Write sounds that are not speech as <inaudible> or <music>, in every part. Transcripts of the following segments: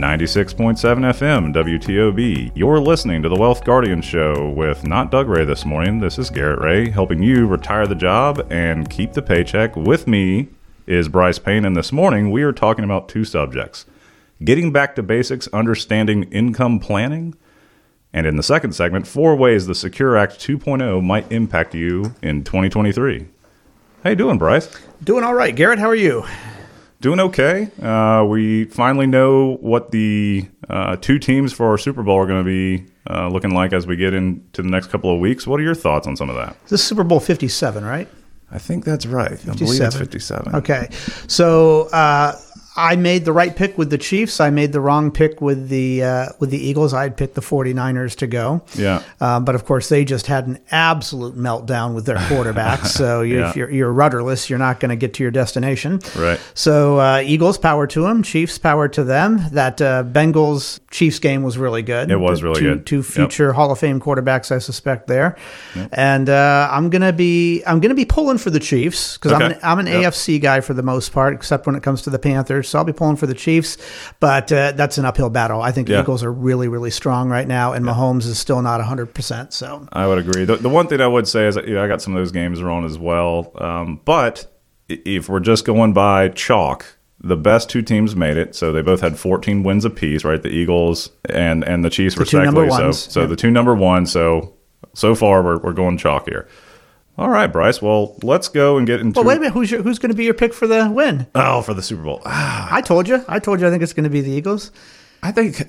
96.7 FM, WTOB. You're listening to the Wealth Guardian Show with not Doug Ray this morning. This is Garrett Ray, helping you retire the job and keep the paycheck. With me is Bryce Payne, and this morning we are talking about two subjects getting back to basics, understanding income planning, and in the second segment, four ways the Secure Act 2.0 might impact you in 2023. How you doing, Bryce? Doing all right. Garrett, how are you? Doing okay. Uh, we finally know what the uh, two teams for our Super Bowl are going to be uh, looking like as we get into the next couple of weeks. What are your thoughts on some of that? This is Super Bowl 57, right? I think that's right. 57. I believe it's 57. Okay. So uh, I made the right pick with the Chiefs. I made the wrong pick with the uh, with the Eagles. I had picked the 49ers to go. Yeah. Um, but of course, they just had an absolute meltdown with their quarterback. <laughs> so you, Yeah. if you're, you're rudderless, you're not going to get to your destination. Right. So uh, Eagles, power to them. Chiefs, power to them. That uh, Bengals Chiefs game was really good. It was really two, good. Two Yep. future Hall of Fame quarterbacks, I suspect there. And uh, I'm gonna be I'm gonna be pulling for the Chiefs because I'm an, I'm an Yep. AFC guy for the most part, except when it comes to the Panthers. So I'll be pulling for the Chiefs, but uh, that's an uphill battle. I think the Yeah. Eagles are really really strong right now, and Mahomes is still not 100. percent So I would agree. The, the one thing I would say is you know, I got some of those games wrong as well. Um, but if we're just going by chalk, the best two teams made it. So they both had 14 wins apiece, right? The Eagles and and the Chiefs number respectively. So so yeah. the two number ones. So so far we're we're going chalk here. All right, Bryce. Well, let's go and get into. well, wait a minute. Who's your, who's going to be your pick for the win? Oh, for the Super Bowl. Ah, I told you. I told you. I think it's going to be the Eagles. I think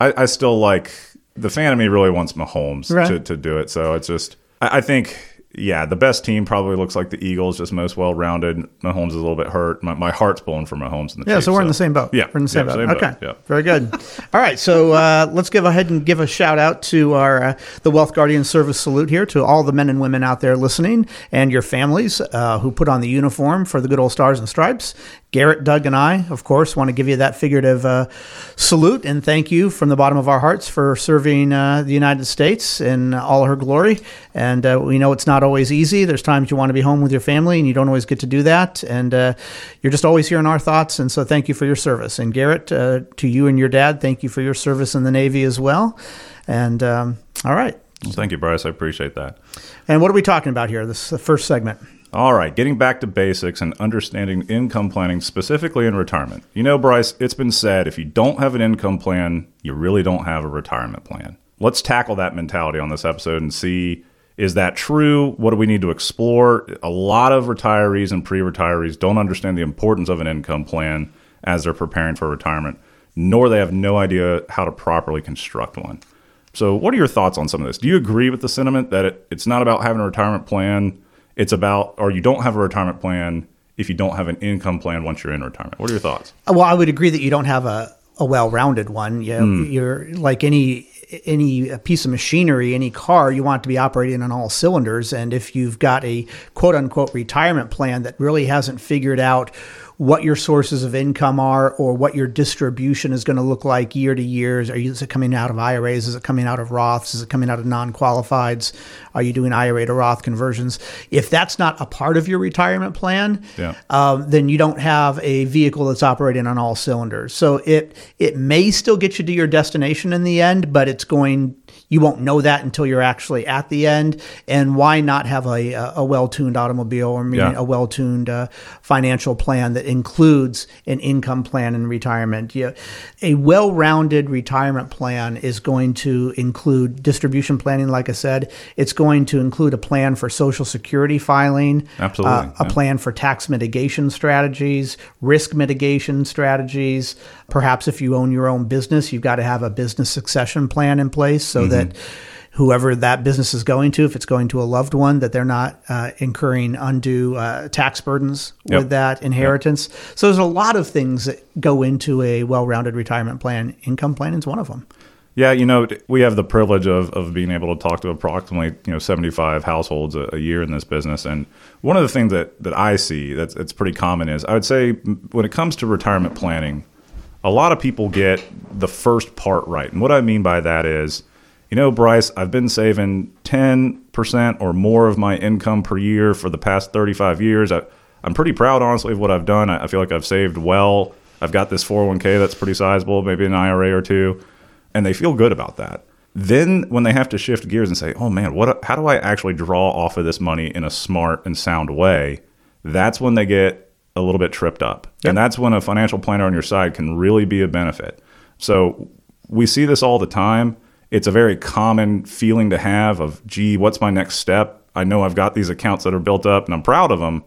I, I still like the fan of me really wants Mahomes Right. to, to do it. So it's just I, I think yeah, the best team probably looks like the Eagles, just most well rounded. Mahomes is a little bit hurt. My, my heart's pulling for Mahomes in the Yeah, Chiefs, so we're in the same boat. Yeah, we're in the same yeah, boat. same boat, okay, yeah. very good. <laughs> All right, so uh, let's give ahead and give a shout out to our uh, the Wealth Guardian Service salute here to all the men and women out there listening and your families uh, who put on the uniform for the good old stars and stripes. Garrett, Doug, and I, of course, want to give you that figurative uh, salute and thank you from the bottom of our hearts for serving uh, the United States in all her glory. And uh, we know it's not always easy. There's times you want to be home with your family and you don't always get to do that. And uh, you're just always here in our thoughts. And so thank you for your service. And Garrett, uh, to you and your dad, thank you for your service in the Navy as well. And um, all right. Well, thank you, Bryce. I appreciate that. And what are we talking about here? This is the first segment. All right, getting back to basics and understanding income planning specifically in retirement. You know, Bryce, it's been said if you don't have an income plan, you really don't have a retirement plan. Let's tackle that mentality on this episode and see is that true? What do we need to explore? A lot of retirees and pre retirees don't understand the importance of an income plan as they're preparing for retirement, nor they have no idea how to properly construct one. So, what are your thoughts on some of this? Do you agree with the sentiment that it, it's not about having a retirement plan? It's about, or you don't have a retirement plan if you don't have an income plan once you're in retirement. What are your thoughts? Uh, well, I would agree that you don't have a, a well-rounded one. You know, hmm. You're like any any uh, piece of machinery, any car, you want it to be operating on all cylinders. And if you've got a quote unquote retirement plan that really hasn't figured out what your sources of income are or what your distribution is going to look like year to year. Are you, is it coming out of IRAs? Is it coming out of Roths? Is it coming out of non qualifieds? Are you doing IRA to Roth conversions? If that's not a part of your retirement plan, Yeah. um, then you don't have a vehicle that's operating on all cylinders. So it it may still get you to your destination in the end, but it's going you won't know that until you're actually at the end. And why not have a, a well-tuned automobile or Yeah. a well-tuned uh, financial plan that includes an income plan in retirement? Yeah, a well-rounded retirement plan is going to include distribution planning, like I said. It's going to include a plan for Social Security filing, Absolutely, uh, a yeah. plan for tax mitigation strategies, risk mitigation strategies. Perhaps if you own your own business, you've got to have a business succession plan in place so Mm-hmm. that whoever that business is going to, if it's going to a loved one, that they're not uh, incurring undue uh, tax burdens Yep. with that inheritance. So there's a lot of things that go into a well-rounded retirement plan. Income planning is one of them. Yeah, you know, we have the privilege of, of being able to talk to approximately, you know, 75 households a, a year in this business. And one of the things that, that I see that's, that's pretty common is I would say when it comes to retirement planning, a lot of people get the first part right. And what I mean by that is, you know, Bryce, I've been saving 10% or more of my income per year for the past 35 years. I, I'm pretty proud, honestly, of what I've done. I, I feel like I've saved well. I've got this 401k that's pretty sizable, maybe an IRA or two, and they feel good about that. Then when they have to shift gears and say, "Oh man, what how do I actually draw off of this money in a smart and sound way?" That's when they get a little bit tripped up. Yep. And that's when a financial planner on your side can really be a benefit. So we see this all the time. It's a very common feeling to have of, gee, what's my next step? I know I've got these accounts that are built up and I'm proud of them.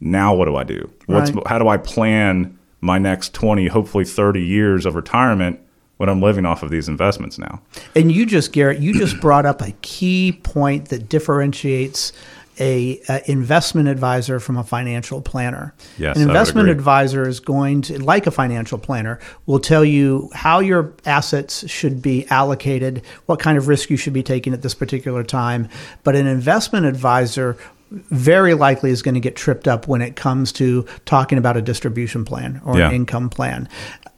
Now what do I do? What's Right. how do I plan my next 20, hopefully 30 years of retirement when I'm living off of these investments now? And you just, Garrett, you just brought up a key point that differentiates a, a investment advisor from a financial planner. Yes, An investment advisor is going to, like a financial planner, will tell you how your assets should be allocated, what kind of risk you should be taking at this particular time. But an investment advisor very likely is going to get tripped up when it comes to talking about a distribution plan or Yeah. an income plan.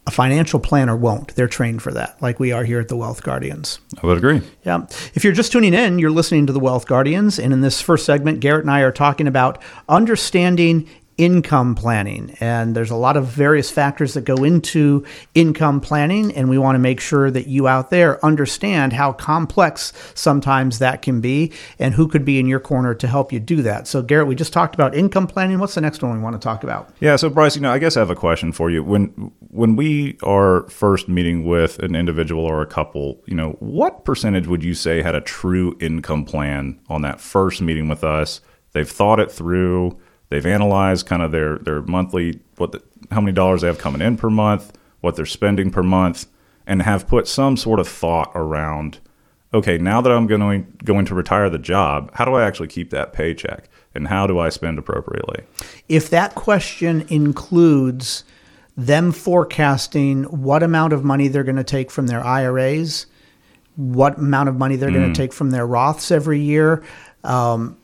A financial planner won't. They're trained for that, like we are here at the Wealth Guardians. I would agree. Yeah. If you're just tuning in, you're listening to the Wealth Guardians. And in this first segment, Garrett and I are talking about understanding income planning. And there's a lot of various factors that go into income planning. And we want to make sure that you out there understand how complex sometimes that can be and who could be in your corner to help you do that. So, Garrett, we just talked about income planning. What's the next one we want to talk about? Yeah, so Bryce, you know, I guess I have a question for you. When when we are first meeting with an individual or a couple, you know, what percentage would you say had a true income plan on that first meeting with us? They've thought it through. They've analyzed kind of their their monthly what the, how many dollars they have coming in per month, what they're spending per month, and have put some sort of thought around okay, now that I'm going going to retire the job, how do I actually keep that paycheck and how do I spend appropriately? if that question includes them forecasting what amount of money they're going to take from their IRAs, what amount of money they're going to take from their Roths every year, um,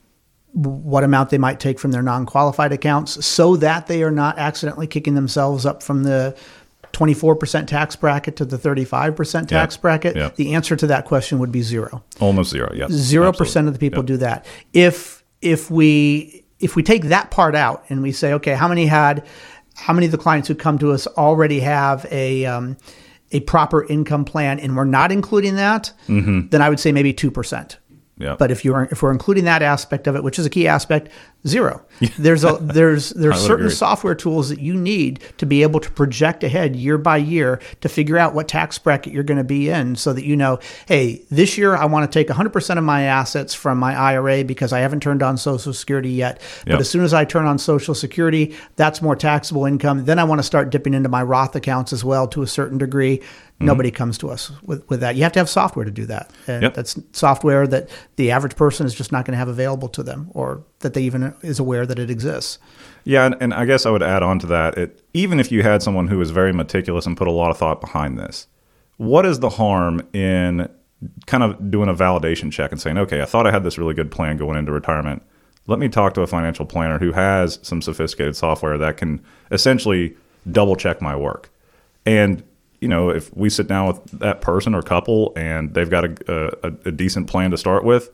what amount they might take from their non-qualified accounts so that they are not accidentally kicking themselves up from the 24% tax bracket to the 35% tax bracket? The answer to that question would be zero. Almost zero yes. 0% Absolutely. of the people do that. If if we if we take that part out and we say okay how many had how many of the clients who come to us already have a um, a proper income plan and we're not including that mm-hmm. then i would say maybe 2% yeah. But if you are if we're including that aspect of it, which is a key aspect, zero. <laughs> There's a there's <laughs> there's certain agree. software tools that you need to be able to project ahead year by year to figure out what tax bracket you're going to be in, so that you know, hey, this year I want to take 100% of my assets from my IRA because I haven't turned on Social Security yet. But as soon as I turn on Social Security, that's more taxable income. Then I want to start dipping into my Roth accounts as well to a certain degree. Mm-hmm. Nobody comes to us with, with that. You have to have software to do that. And Yep. that's software that the average person is just not going to have available to them or that they even is aware that it exists. Yeah, and, and I guess I would add on to that. It, even if you had someone who was very meticulous and put a lot of thought behind this, what is the harm in kind of doing a validation check and saying, okay, I thought I had this really good plan going into retirement. Let me talk to a financial planner who has some sophisticated software that can essentially double check my work. And you know, if we sit down with that person or couple and they've got a, a, a decent plan to start with,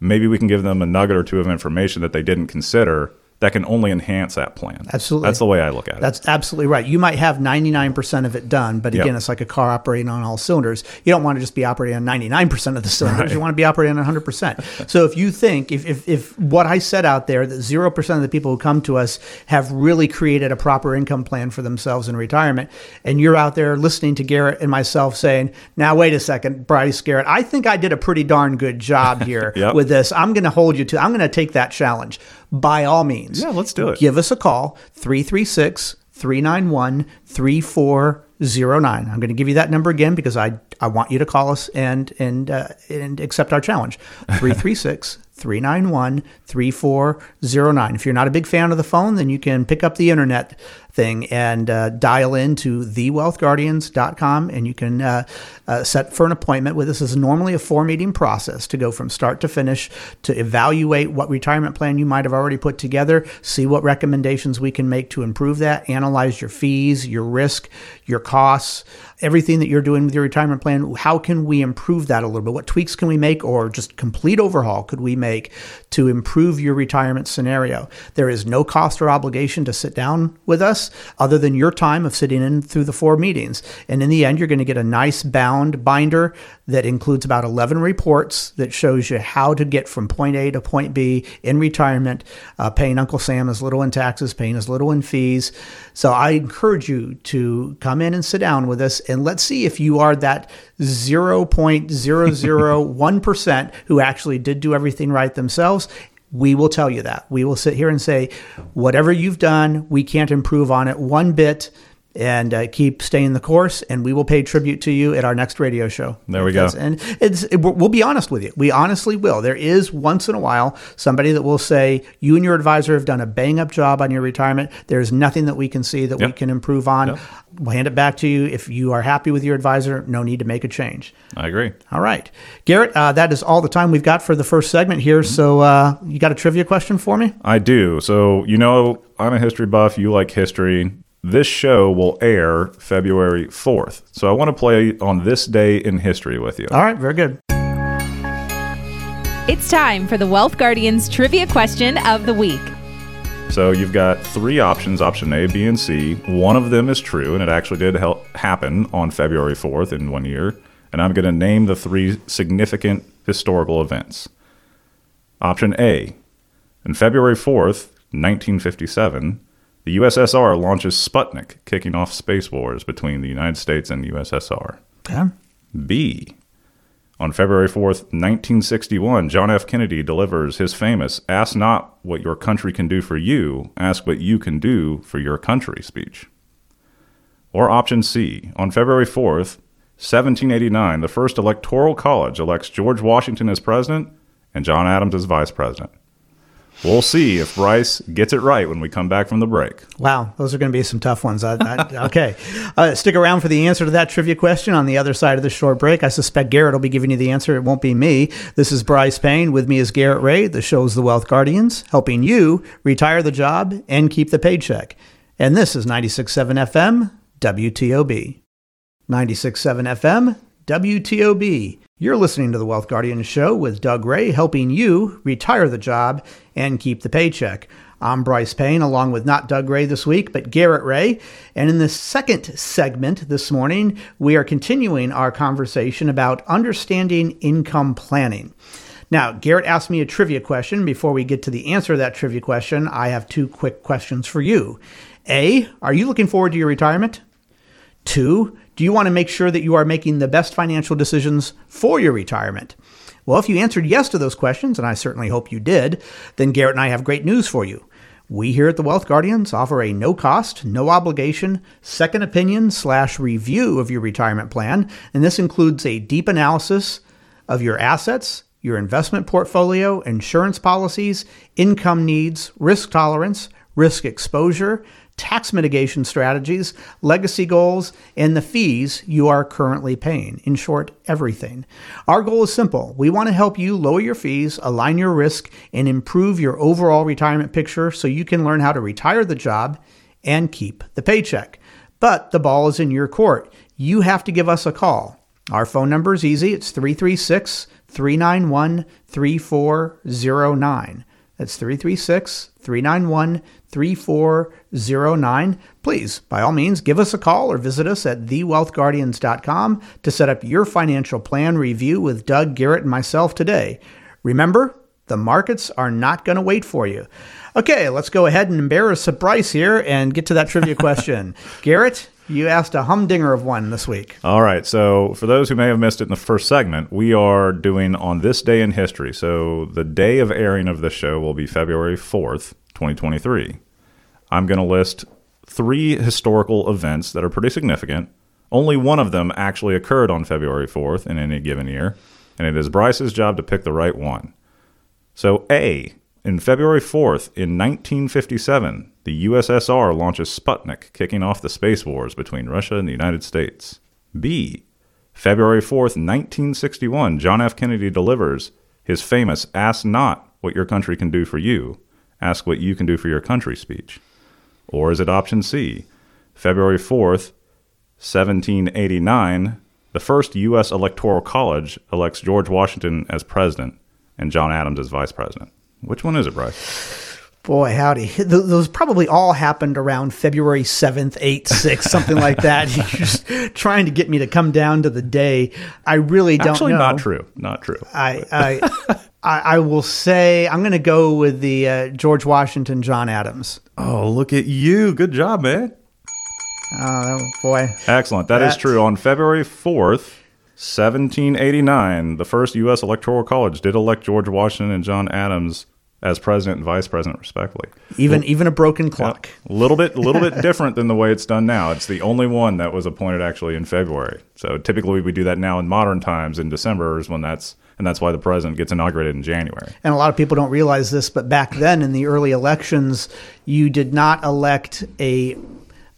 maybe we can give them a nugget or two of information that they didn't consider that can only enhance that plan. Absolutely. That's the way I look at it. That's absolutely right. You might have 99% of it done, but again, Yep. it's like a car operating on all cylinders. You don't want to just be operating on 99% of the cylinders. You want to be operating on 100%. so if you think, if, if, if what I said out there, that 0% of the people who come to us have really created a proper income plan for themselves in retirement, and you're out there listening to Garrett and myself saying, now, wait a second, Bryce, Garrett, I think I did a pretty darn good job <laughs> here Yep. with this. I'm going to hold you to, I'm going to take that challenge. By all means. Yeah, let's do it. Give us a call, 336 391 3409. I'm going to give you that number again because I, I want you to call us and, and, uh, and accept our challenge. <laughs> 336 391 3409. If you're not a big fan of the phone, then you can pick up the internet thing and uh, dial into thewealthguardians.com and you can uh, uh, set for an appointment with us. This is normally a four meeting process to go from start to finish to evaluate what retirement plan you might have already put together, see what recommendations we can make to improve that, analyze your fees, your risk, your costs. everything that you're doing with your retirement plan. How can we improve that a little bit? What tweaks can we make or just complete overhaul could we make to improve your retirement scenario? There is no cost or obligation to sit down with us other than your time of sitting in through the four meetings. And in the end, you're going to get a nice bound binder that includes about 11 reports that shows you how to get from point A to point B in retirement, uh, paying Uncle Sam as little in taxes, paying as little in fees. So I encourage you to come in and sit down with us and let's see if you are that 0.001% who actually did do everything right themselves we will tell you that. We will sit here and say, whatever you've done, we can't improve on it one bit and uh, keep staying the course. And we will pay tribute to you at our next radio show. There we go. And it's, it, we'll be honest with you. We honestly will. There is once in a while somebody that will say, you and your advisor have done a bang up job on your retirement. There's nothing that we can see that yep. we can improve on. Yep. We'll hand it back to you. If you are happy with your advisor, no need to make a change. I agree. All right. Garrett, uh, that is all the time we've got for the first segment here. Mm-hmm. So uh, you got a trivia question for me? I do. So, you know, I'm a history buff. You like history. This show will air February 4th. So I want to play on this day in history with you. All right, very good. It's time for the Wealth Guardians trivia question of the week. So you've got three options option A, B, and C. One of them is true, and it actually did help happen on February 4th in one year. And I'm going to name the three significant historical events. Option A, in February 4th, 1957, the USSR launches Sputnik, kicking off space wars between the United States and the USSR. Okay. B. On February 4th, 1961, John F. Kennedy delivers his famous Ask Not What Your Country Can Do for You, Ask What You Can Do for Your Country speech. Or option C. On February 4th, 1789, the first electoral college elects George Washington as president and John Adams as vice president. We'll see if Bryce gets it right when we come back from the break. Wow, those are going to be some tough ones. I, I, <laughs> okay. Uh, stick around for the answer to that trivia question on the other side of the short break. I suspect Garrett will be giving you the answer. It won't be me. This is Bryce Payne. With me is Garrett Ray. The show's The Wealth Guardians, helping you retire the job and keep the paycheck. And this is 96.7 FM, WTOB. 96.7 FM, WTOB. You're listening to the Wealth Guardian Show with Doug Ray, helping you retire the job and keep the paycheck. I'm Bryce Payne, along with not Doug Ray this week, but Garrett Ray. And in the second segment this morning, we are continuing our conversation about understanding income planning. Now, Garrett asked me a trivia question. Before we get to the answer to that trivia question, I have two quick questions for you. A, are you looking forward to your retirement? Two, do you want to make sure that you are making the best financial decisions for your retirement? Well, if you answered yes to those questions, and I certainly hope you did, then Garrett and I have great news for you. We here at the Wealth Guardians offer a no cost, no obligation, second opinion slash review of your retirement plan, and this includes a deep analysis of your assets, your investment portfolio, insurance policies, income needs, risk tolerance, risk exposure, tax mitigation strategies, legacy goals, and the fees you are currently paying. In short, everything. Our goal is simple. We want to help you lower your fees, align your risk, and improve your overall retirement picture so you can learn how to retire the job and keep the paycheck. But the ball is in your court. You have to give us a call. Our phone number is easy. It's 336 391 3409. That's 336 391 3409. Please, by all means, give us a call or visit us at thewealthguardians.com to set up your financial plan review with Doug, Garrett, and myself today. Remember, the markets are not going to wait for you. Okay, let's go ahead and embarrass Bryce here and get to that trivia <laughs> question. Garrett, you asked a humdinger of one this week. All right. So, for those who may have missed it in the first segment, we are doing on this day in history. So, the day of airing of this show will be February 4th, 2023. I'm going to list three historical events that are pretty significant. Only one of them actually occurred on February 4th in any given year, and it is Bryce's job to pick the right one. So, A, in February 4th, in 1957, the USSR launches Sputnik, kicking off the space wars between Russia and the United States. B. February 4th, 1961, John F. Kennedy delivers his famous Ask Not What Your Country Can Do for You, Ask What You Can Do for Your Country speech. Or is it option C? February 4th, 1789, the first U.S. Electoral College elects George Washington as president and John Adams as vice president. Which one is it, Bryce? Boy, howdy. Th- Those probably all happened around February 7th, 8th, 6th, something like that. <laughs> You're just trying to get me to come down to the day. I really don't Actually, know. not true. Not true. I, I, <laughs> I, I will say I'm going to go with the uh, George Washington, John Adams. Oh, look at you. Good job, man. Oh, boy. Excellent. That is That's- true. On February 4th, 1789, the first U.S. Electoral College did elect George Washington and John Adams as president and vice president, respectively. Even even a broken clock. A little bit, a little bit <laughs> different than the way it's done now. It's the only one that was appointed actually in February. So typically we do that now in modern times in December is when that's, and that's why the president gets inaugurated in January. And a lot of people don't realize this, but back then in the early elections, you did not elect a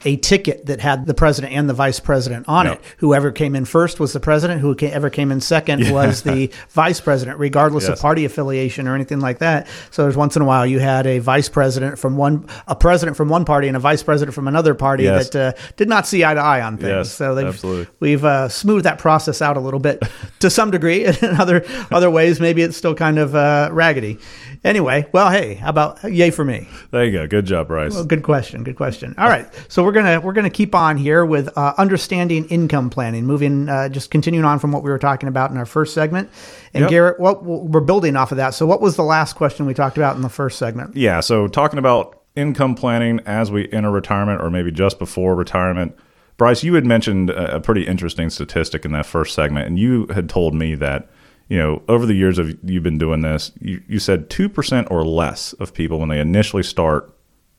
a ticket that had the president and the vice president on No. it. Whoever came in first was the president. Whoever came in second was the <laughs> vice president, regardless of party affiliation or anything like that. So there's once in a while you had a vice president from one, a president from one party, and a vice president from another party Yes. that uh, did not see eye to eye on things. Yes, so absolutely. we've uh, smoothed that process out a little bit <laughs> to some degree. <laughs> In other other ways, maybe it's still kind of uh, raggedy. Anyway, well, hey, how about yay for me? There you go. Good job, Bryce. Well, good question. Good question. All right, so we're gonna we're gonna keep on here with uh, understanding income planning. Moving, uh, just continuing on from what we were talking about in our first segment. And Yep. Garrett, what we're building off of that. So, what was the last question we talked about in the first segment? Yeah, so talking about income planning as we enter retirement or maybe just before retirement. Bryce, you had mentioned a a pretty interesting statistic in that first segment, and you had told me that, you know, over the years of you've been doing this, you, you said 2% or less of people when they initially start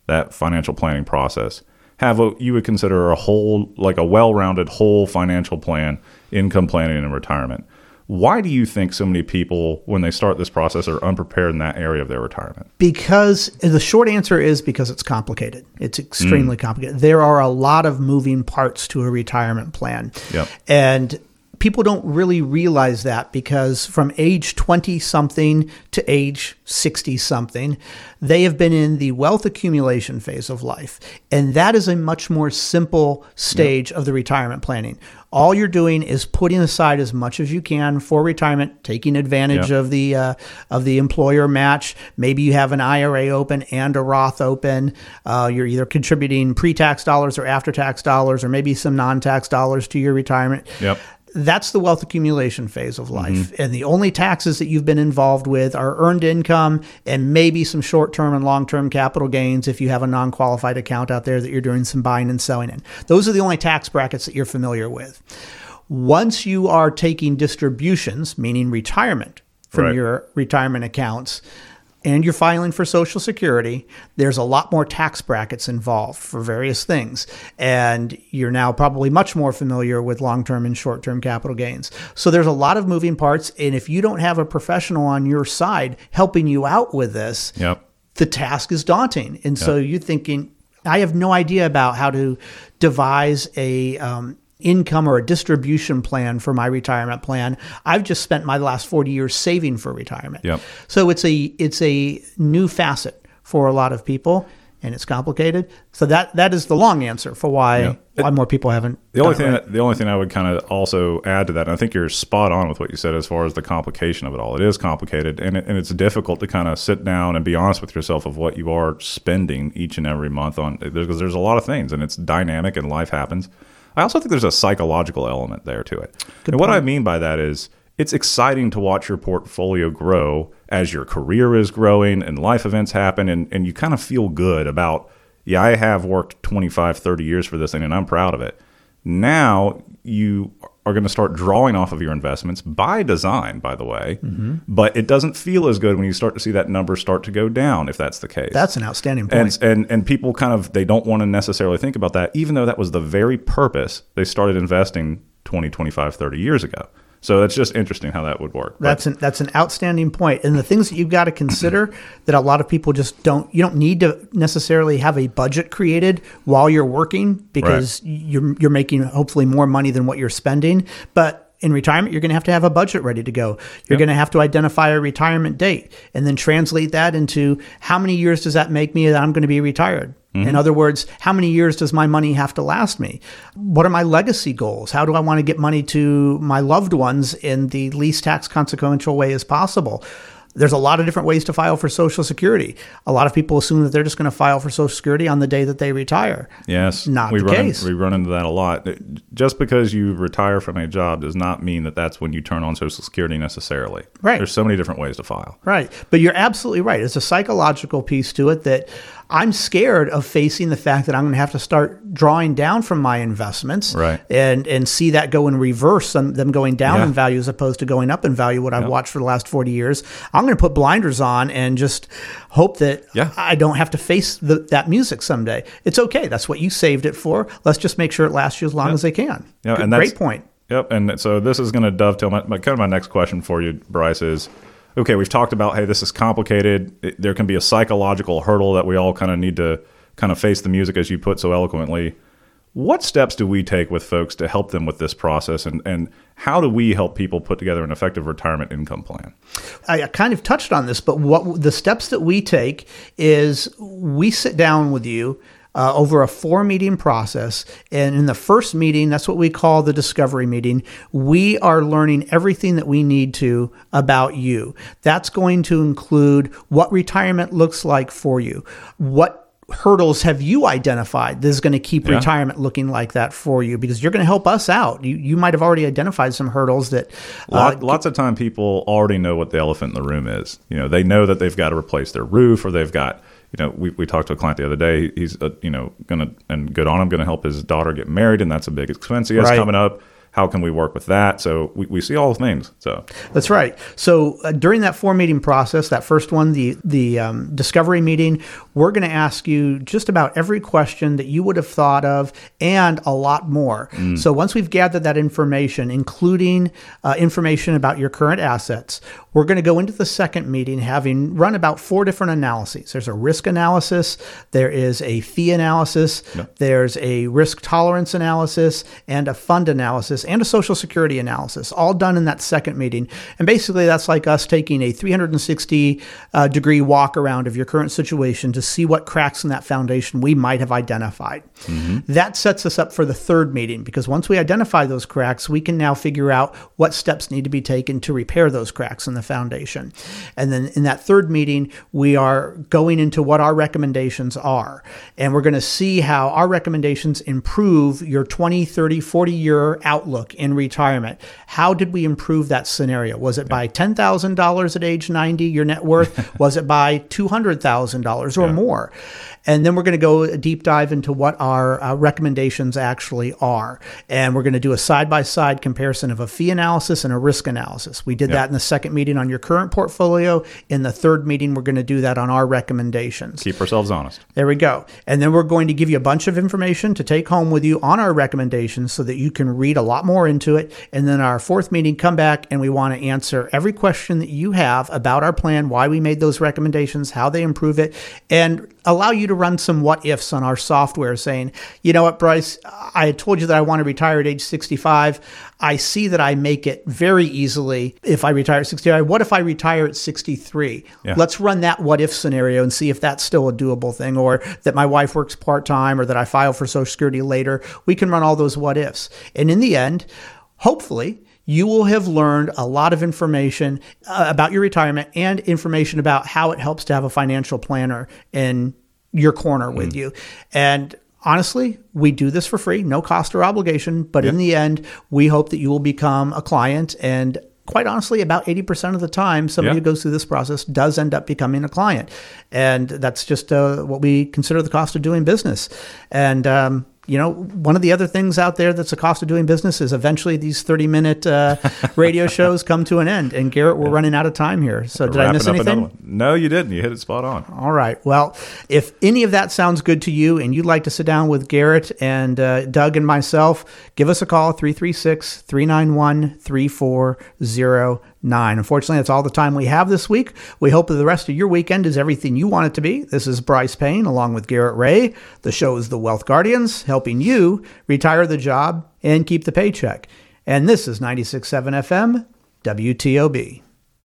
that financial planning process have what you would consider a whole, like a well rounded whole financial plan, income planning, and retirement. Why do you think so many people, when they start this process, are unprepared in that area of their retirement? Because the short answer is because it's complicated. It's extremely Mm. complicated. There are a lot of moving parts to a retirement plan. Yep. And people don't really realize that because from age 20 something to age 60 something, they have been in the wealth accumulation phase of life. And that is a much more simple stage of the retirement planning. All you're doing is putting aside as much as you can for retirement, taking advantage Yeah. of the uh, of the employer match. Maybe you have an IRA open and a Roth open. Uh, you're either contributing pre-tax dollars or after-tax dollars, or maybe some non-tax dollars to your retirement. Yep. That's the wealth accumulation phase of mm-hmm. life. And the only taxes that you've been involved with are earned income and maybe some short term and long term capital gains if you have a non qualified account out there that you're doing some buying and selling in. Those are the only tax brackets that you're familiar with. Once you are taking distributions, meaning retirement from Right. your retirement accounts, and you're filing for Social Security, there's a lot more tax brackets involved for various things. And you're now probably much more familiar with long term and short term capital gains. So there's a lot of moving parts. And if you don't have a professional on your side helping you out with this, Yep. the task is daunting. And so you're thinking, I have no idea about how to devise a um, income or a distribution plan for my retirement plan. I've just spent my last 40 years saving for retirement. Yep. So it's a it's a new facet for a lot of people. And it's complicated, so that that is the long answer for why Yeah. why more people haven't. The only thing right. that, the only thing I would kind of also add to that, and I think you're spot on with what you said as far as the complication of it all. It is complicated, and it, and it's difficult to kind of sit down and be honest with yourself of what you are spending each and every month on because there's a lot of things, and it's dynamic and life happens. I also think there's a psychological element there to it. and what I mean by that is it's exciting to watch your portfolio grow as your career is growing and life events happen and, and you kind of feel good about yeah i have worked 25 30 years for this thing and i'm proud of it now you are going to start drawing off of your investments by design by the way. Mm-hmm. But it doesn't feel as good when you start to see that number start to go down if that's the case. That's an outstanding point. and, and and people kind of they don't want to necessarily think about that even though that was the very purpose they started investing 20 25 30 years ago so that's just interesting how that would work But- That's an that's an outstanding point. And the things that you've got to consider <clears throat> that a lot of people just don't you don't need to necessarily have a budget created while you're working because you're you're making hopefully more money than what you're spending. But in retirement, you're going to have to have a budget ready to go. You're going to have to identify a retirement date and then translate that into how many years does that make me that I'm going to be retired? Mm-hmm. In other words, how many years does my money have to last me? What are my legacy goals? How do I want to get money to my loved ones in the least tax consequential way as possible? There's a lot of different ways to file for Social Security. A lot of people assume that they're just going to file for Social Security on the day that they retire. Yes, Not we the run case. we run into that a lot. Just because you retire from a job does not mean that that's when you turn on Social Security necessarily. Right. There's so many different ways to file. Right. But you're absolutely right. It's a psychological piece to it that I'm scared of facing the fact that I'm going to have to start drawing down from my investments Right. and and see that go in reverse, them, them going down Yeah. in value as opposed to going up in value, what I've watched for the last 40 years. I'm going to put blinders on and just hope that Yeah. I don't have to face the, that music someday. It's okay. That's what you saved it for. Let's just make sure it lasts you as long as they can. Yeah, and that's- great point. Yep. And so this is going to dovetail my, my kind of my next question for you, Bryce, is okay, we've talked about, hey, this is complicated. It- there can be a psychological hurdle that we all kind of need to kind of face the music, as you put so eloquently. What steps do we take with folks to help them with this process? And, and how do we help people put together an effective retirement income plan? I I kind of touched on this, but what the steps that we take is we sit down with you uh, over a four meeting process. And in the first meeting, that's what we call the discovery meeting, we are learning everything that we need to about you. That's going to include what retirement looks like for you, what hurdles have you identified that is going to keep Yeah. retirement looking like that for you because you're going to help us out you, you might have already identified some hurdles that uh, Lot, lots of time people already know what the elephant in the room is. You know, they know that they've got to replace their roof or they've got, you know, we, we talked to a client the other day. He's, uh, you know, going to, and good on him, going to help his daughter get married. And that's a big expense he has Right. coming up. How can we work with that? So we, we see all things. So That's right. So uh, during that four meeting process, that first one, the the um, discovery meeting, we're going to ask you just about every question that you would have thought of, and a lot more. So once we've gathered that information, including uh, information about your current assets, we're going to go into the second meeting having run about four different analyses. There's a risk analysis, there is a fee analysis, there's a risk tolerance analysis, and a fund analysis, and a social security analysis, all done in that second meeting. And basically, that's like us taking a 360 uh, degree walk around of your current situation to see what cracks in that foundation we might have identified. That sets us up for the third meeting because once we identify those cracks, we can now figure out what steps need to be taken to repair those cracks in the foundation. And then in that third meeting, we are going into what our recommendations are. And we're going to see how our recommendations improve your 20, 30, 40 year outlook in retirement. How did we improve that scenario? Was it by $10,000 at age 90, your net worth? <laughs> Was it by $200,000 or more? And then we're going to go a deep dive into what our uh, recommendations actually are. And we're going to do a side by side comparison of a fee analysis and a risk analysis. We did that in the second meeting on your current portfolio. In the third meeting, we're going to do that on our recommendations. keep ourselves honest. There we go. And then we're going to give you a bunch of information to take home with you on our recommendations so that you can read a lot more into it. And then our fourth meeting, come back and we want to answer every question that you have about our plan, why we made those recommendations, how they improve it, and allow you to run some what ifs on our software saying, you know what, Bryce, I told you that I want to retire at age 65. I see that I make it very easily if I retire at 65. What if I retire at 63? Yeah. Let's run that what if scenario and see if that's still a doable thing, or that my wife works part time, or that I file for Social Security later. We can run all those what ifs. And in the end, hopefully, you will have learned a lot of information uh, about your retirement and information about how it helps to have a financial planner in your corner with you. And honestly, we do this for free, no cost or obligation. But in the end, we hope that you will become a client. And quite honestly, about 80% of the time, somebody Yeah. who goes through this process does end up becoming a client. And that's just uh, what we consider the cost of doing business. And, um, you know, one of the other things out there that's a cost of doing business is eventually these 30 minute uh, <laughs> radio shows come to an end. And Garrett, we're running out of time here. So did I miss anything? No, you didn't. You hit it spot on. All right. Well, if any of that sounds good to you and you'd like to sit down with Garrett and uh, Doug and myself, give us a call 336 391 3409. Unfortunately, that's all the time we have this week. We hope that the rest of your weekend is everything you want it to be. This is Bryce Payne along with Garrett Ray. The show is The Wealth Guardians, helping you retire the job and keep the paycheck. And this is 96.7 FM, WTOB.